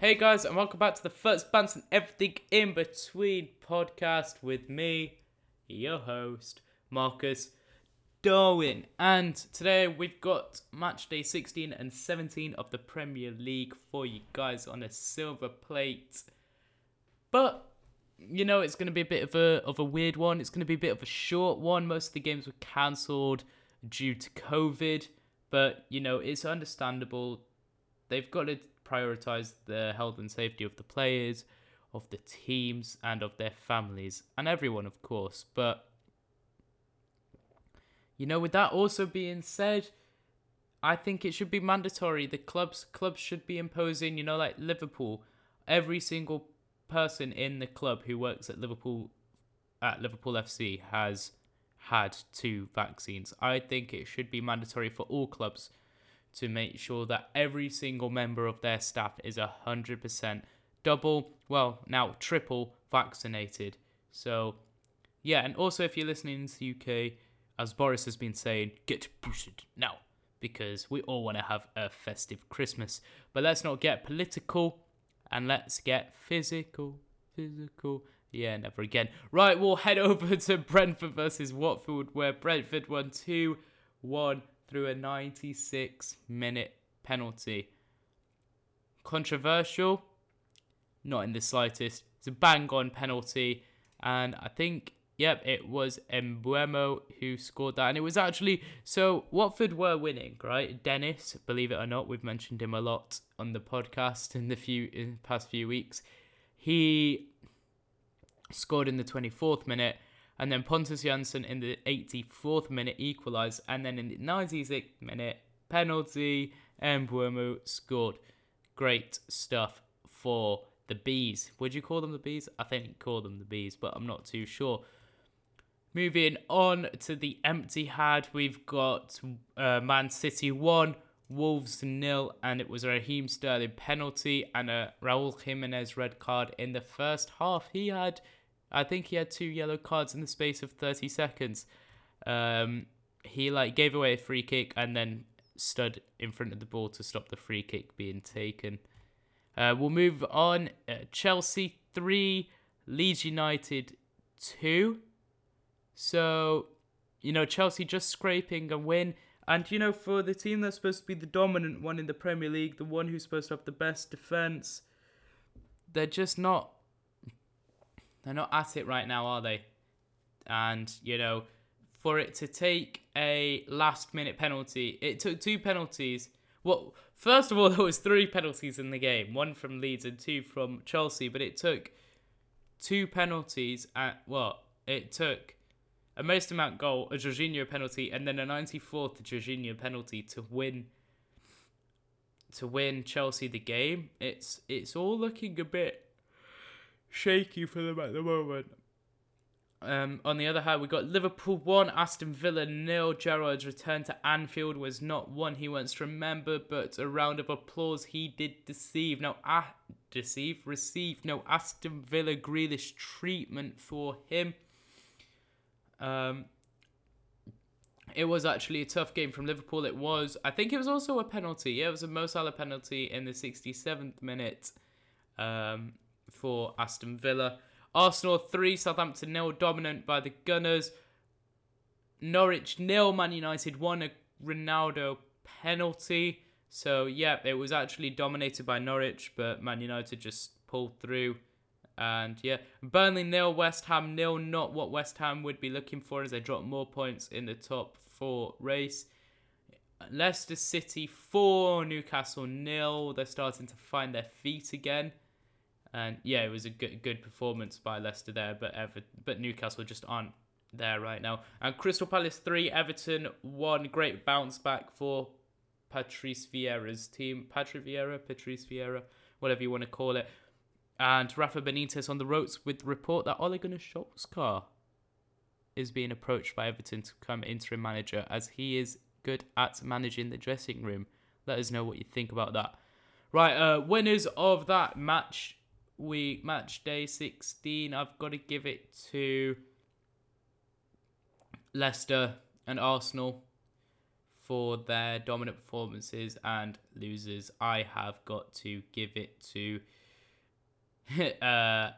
Hey guys, and welcome back to the First Bounce and Everything in Between podcast with me, your host, Marcus Darwin. And today we've got match day 16 and 17 of the Premier League for you guys on a silver plate. But you know, it's going to be a bit of a of a weird one. It's going to be a bit of a short one. Most of the games were cancelled due to COVID, but you know, it's understandable. They've got to prioritize the health and safety of the players, of the teams, and of their families, and everyone, of course. But, you know, with that also being said, I think it should be mandatory. The clubs clubs should be imposing, you know, like Liverpool, every single person in the club who works at Liverpool at Liverpool FC has had two vaccines. I think it should be mandatory for all clubs to make sure that every single member of their staff is 100% double, well, now triple vaccinated. So, yeah, and also if you're listening to the UK, as Boris has been saying, get boosted now because we all want to have a festive Christmas. But let's not get political and let's get physical. Physical. Yeah, never again. Right, we'll head over to Brentford versus Watford, where Brentford won 2 1 through a 96 minute penalty. Controversial? Not in the slightest. It's a bang on penalty, and I think, yep, it was Mbeumo who scored that. And it was actually so Watford were winning, right? Dennis, believe it or not, we've mentioned him a lot on the podcast in the few in the past few weeks. He scored in the 24th minute and then Pontus Jansson in the 84th minute equalised, and then in the 96th minute, penalty, and scored. Great stuff for the Bees. Would you call them the Bees? I think call them the Bees, but I'm not too sure. Moving on to the Etihad, we've got uh, Man City 1, Wolves nil, and it was a Raheem Sterling penalty and a Raul Jimenez red card in the first half. He had I think he had two yellow cards in the space of 30 seconds. Um, he like gave away a free kick and then stood in front of the ball to stop the free kick being taken. Uh, we'll move on. Uh, Chelsea 3, Leeds United 2. So, you know, Chelsea just scraping a win. And, you know, for the team that's supposed to be the dominant one in the Premier League, the one who's supposed to have the best defence, they're just not they're not at it right now, are they? And, you know, for it to take a last minute penalty, it took two penalties. Well, first of all, there was three penalties in the game, one from Leeds and two from Chelsea, but it took two penalties at well, it took a most amount goal, a Jorginho penalty, and then a 94th Jorginho penalty to win to win Chelsea the game. It's it's all looking a bit shaky for them at the moment. Um, on the other hand, we got Liverpool 1, Aston Villa nil. Gerrard's return to Anfield was not one he wants to remember, but a round of applause he did deceive. Now, ah, deceive, receive. No, Aston Villa Grealish treatment for him. Um, it was actually a tough game from Liverpool. It was, I think it was also a penalty. Yeah, it was a Mo Salah penalty in the 67th minute. Um, for Aston Villa. Arsenal 3, Southampton nil, dominant by the Gunners. Norwich nil, Man United 1, a Ronaldo penalty. So, yeah, it was actually dominated by Norwich, but Man United just pulled through. And yeah, Burnley nil, West Ham nil. Not what West Ham would be looking for as they drop more points in the top four race. Leicester City four, Newcastle nil. They're starting to find their feet again. And yeah, it was a good good performance by Leicester there, but Ever- but Newcastle just aren't there right now. And Crystal Palace three, Everton one. Great bounce back for Patrice Vieira's team. Patrick Vieira, Patrice Vieira, whatever you want to call it. And Rafa Benitez on the ropes with the report that Ole Gunnar Solskjaer is being approached by Everton to become interim manager as he is good at managing the dressing room. Let us know what you think about that. Right, uh, winners of that match week, match day 16, I've got to give it to Leicester and Arsenal for their dominant performances and losers. I have got to give it to. uh,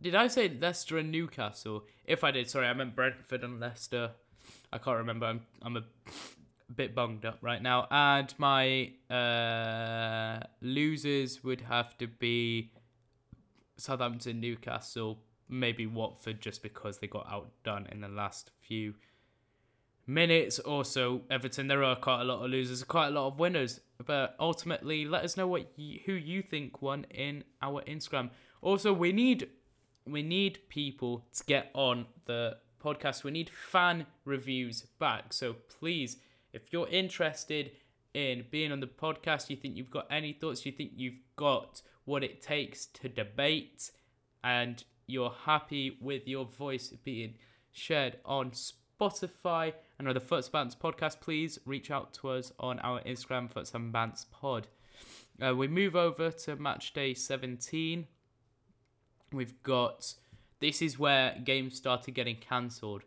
did I say Leicester and Newcastle? If I did, sorry, I meant Brentford and Leicester. I can't remember. I'm I'm a bit bunged up right now. And my uh, losers would have to be Southampton, Newcastle, maybe Watford, just because they got outdone in the last few minutes. Also, Everton. There are quite a lot of losers, quite a lot of winners. But ultimately, let us know what you, who you think won in our Instagram. Also, we need we need people to get on the podcast. We need fan reviews back. So please, if you're interested in being on the podcast, you think you've got any thoughts, you think you've got what it takes to debate, and you're happy with your voice being shared on Spotify and other Foots Bants podcast, please reach out to us on our Instagram, Foots and Bants Pod. Uh, we move over to match day 17. We've got this is where games started getting cancelled.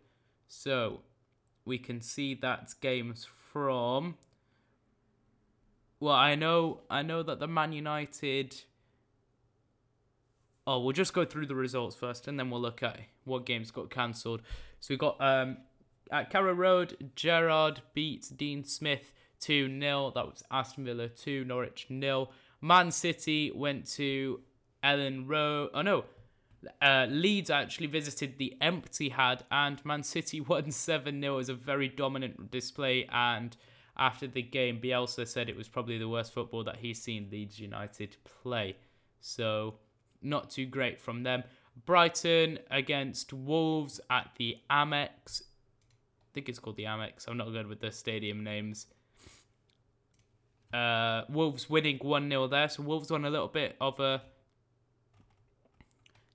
So we can see that games from well, I know I know that the Man United Oh, we'll just go through the results first and then we'll look at what games got cancelled. So we got um at Carrow Road, Gerrard beats Dean Smith 2 0. That was Aston Villa 2, Norwich 0. Man City went to Elland Road. Oh no, uh, Leeds actually visited the Etihad and Man City won 7 0. It was a very dominant display. And after the game, Bielsa said it was probably the worst football that he's seen Leeds United play. So, not too great from them. Brighton against Wolves at the Amex. I think it's called the Amex. I'm not good with the stadium names. Uh, Wolves winning 1 0 there. So, Wolves on a little bit of a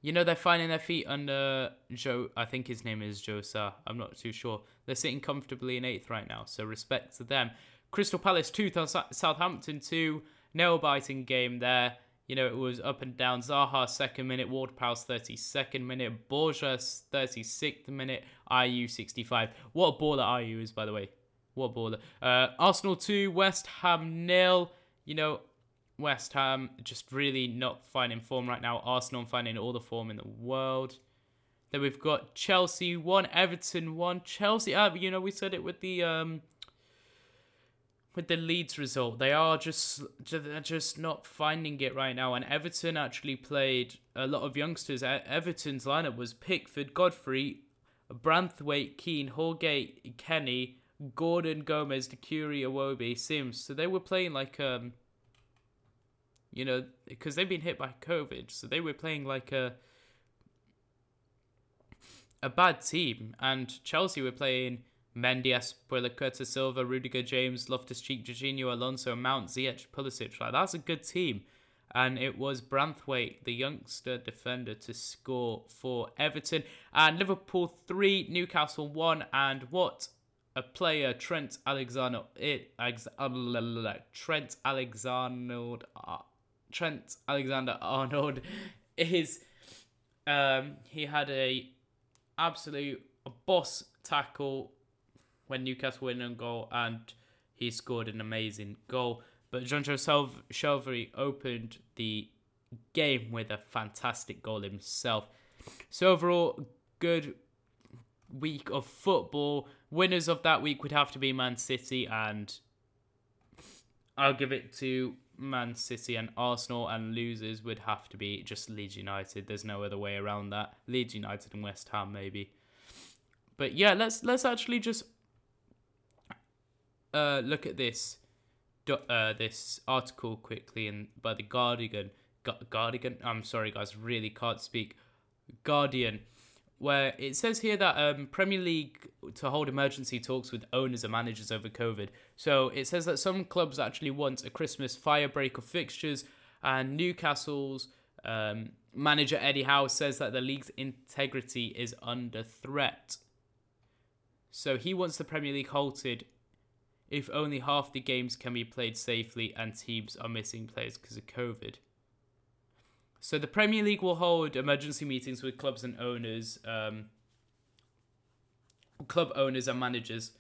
you know, they're finding their feet under Joe. I think his name is Joe Sa. I'm not too sure. They're sitting comfortably in eighth right now, so respect to them. Crystal Palace 2, Southampton 2. Nail biting game there. You know, it was up and down. Zaha, second minute. Ward Prowse, 32nd minute. Borja, 36th minute. Ayew, 65. What a baller Ayew is, by the way. What a baller. Uh, Arsenal 2, West Ham nil. You know, West Ham just really not finding form right now. Arsenal finding all the form in the world. Then we've got Chelsea one, Everton one, Chelsea. Uh, you know we said it with the um with the Leeds result. They are just they're just not finding it right now. And Everton actually played a lot of youngsters. Everton's lineup was Pickford, Godfrey, Branthwaite, Keane, Holgate, Kenny, Gordon, Gomes, Doucouré, Iwobi, Simms. So they were playing like um you know, because they've been hit by COVID, so they were playing like a a bad team, and Chelsea were playing Mendy, Azpilicueta, Silva, Rudiger, James, Loftus-Cheek, Jorginho, Alonso, Mount, Ziyech, Pulisic. Like that's a good team, and it was Branthwaite, the youngster defender, to score for Everton, and Liverpool three, Newcastle one, and what a player, Trent Alexander, it, Trent Alexander Trent Alexander Arnold is um, he had a absolute boss tackle when Newcastle win on goal and he scored an amazing goal. But Jonjo Shelvey opened the game with a fantastic goal himself. So overall, good week of football. Winners of that week would have to be Man City and I'll give it to Man City and Arsenal, and losers would have to be just Leeds United. There's no other way around that. Leeds United and West Ham maybe. But yeah, let's let's actually just uh, look at this uh, this article quickly and by the Guardian. Gu- Guardian. I'm sorry, guys. Really can't speak. Guardian where it says here that um, Premier League to hold emergency talks with owners and managers over COVID. So it says that some clubs actually want a Christmas firebreak of fixtures, and Newcastle's um, manager Eddie Howe says that the league's integrity is under threat. So he wants the Premier League halted if only half the games can be played safely and teams are missing players because of COVID. So the Premier League will hold emergency meetings with clubs and owners, um, club owners and managers,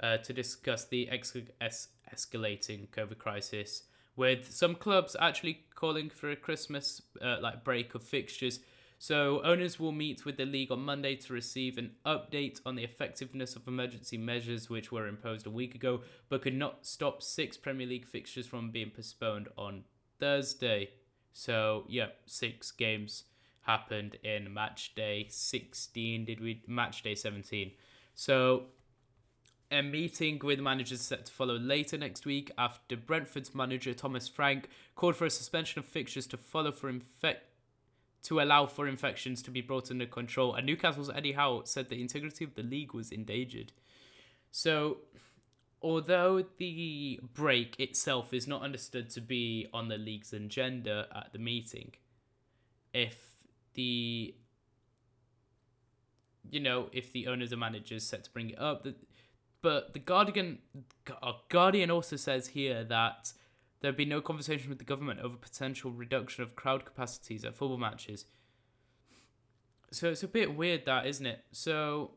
uh, to discuss the ex- es- escalating COVID crisis, with some clubs actually calling for a Christmas uh, like break of fixtures. So owners will meet with the league on Monday to receive an update on the effectiveness of emergency measures which were imposed a week ago, but could not stop six Premier League fixtures from being postponed on Thursday. So yeah, six games happened in match day 16. Did we match day 17? So a meeting with managers set to follow later next week after Brentford's manager Thomas Frank called for a suspension of fixtures to follow for infect to allow for infections to be brought under control. And Newcastle's Eddie Howe said the integrity of the league was endangered. So, although the break itself is not understood to be on the league's agenda at the meeting, if the you know if the owners or managers set to bring it up, but the Guardian Guardian also says here that there would be no conversation with the government over potential reduction of crowd capacities at football matches. So it's a bit weird, that isn't it? So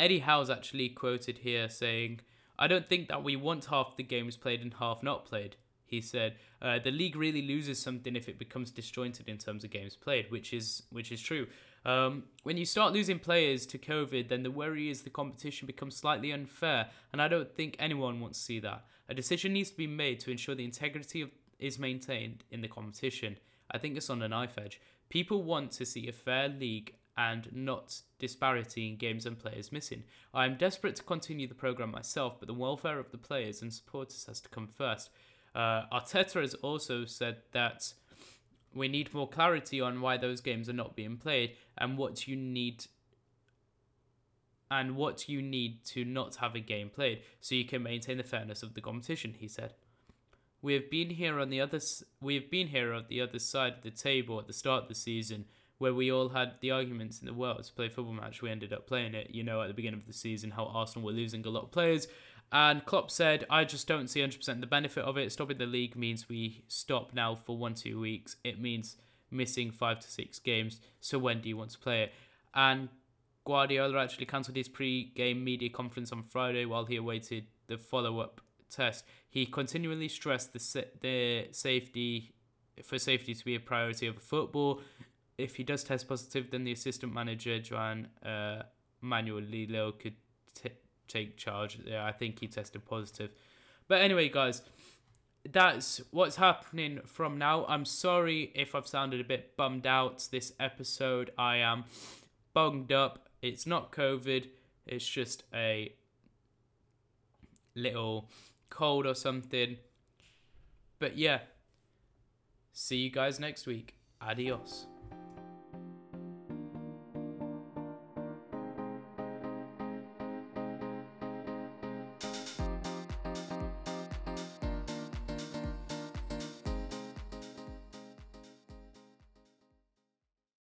Eddie Howe's actually quoted here saying, "I don't think that we want half the games played and half not played." He said, uh, "The league really loses something if it becomes disjointed in terms of games played, which is which is true." Um, when you start losing players to COVID, then the worry is the competition becomes slightly unfair, and I don't think anyone wants to see that. A decision needs to be made to ensure the integrity of, is maintained in the competition. I think it's on a knife edge. People want to see a fair league and not disparity in games and players missing. I am desperate to continue the program myself, but the welfare of the players and supporters has to come first. Uh, Arteta has also said that we need more clarity on why those games are not being played and what you need and what you need to not have a game played so you can maintain the fairness of the competition he said we have been here on the other we have been here on the other side of the table at the start of the season where we all had the arguments in the world to play football match we ended up playing it you know at the beginning of the season how Arsenal were losing a lot of players and Klopp said, I just don't see 100% the benefit of it. Stopping the league means we stop now for one, two weeks. It means missing five to six games. So when do you want to play it? And Guardiola actually cancelled his pre game media conference on Friday while he awaited the follow up test. He continually stressed the, the safety for safety to be a priority over football. If he does test positive, then the assistant manager, Joan uh, Manuel Lillo, could t- take charge. Yeah, I think he tested positive. But anyway, guys, that's what's happening from now. I'm sorry if I've sounded a bit bummed out this episode. I am bunged up. It's not COVID, it's just a little cold or something. But yeah, see you guys next week. Adios.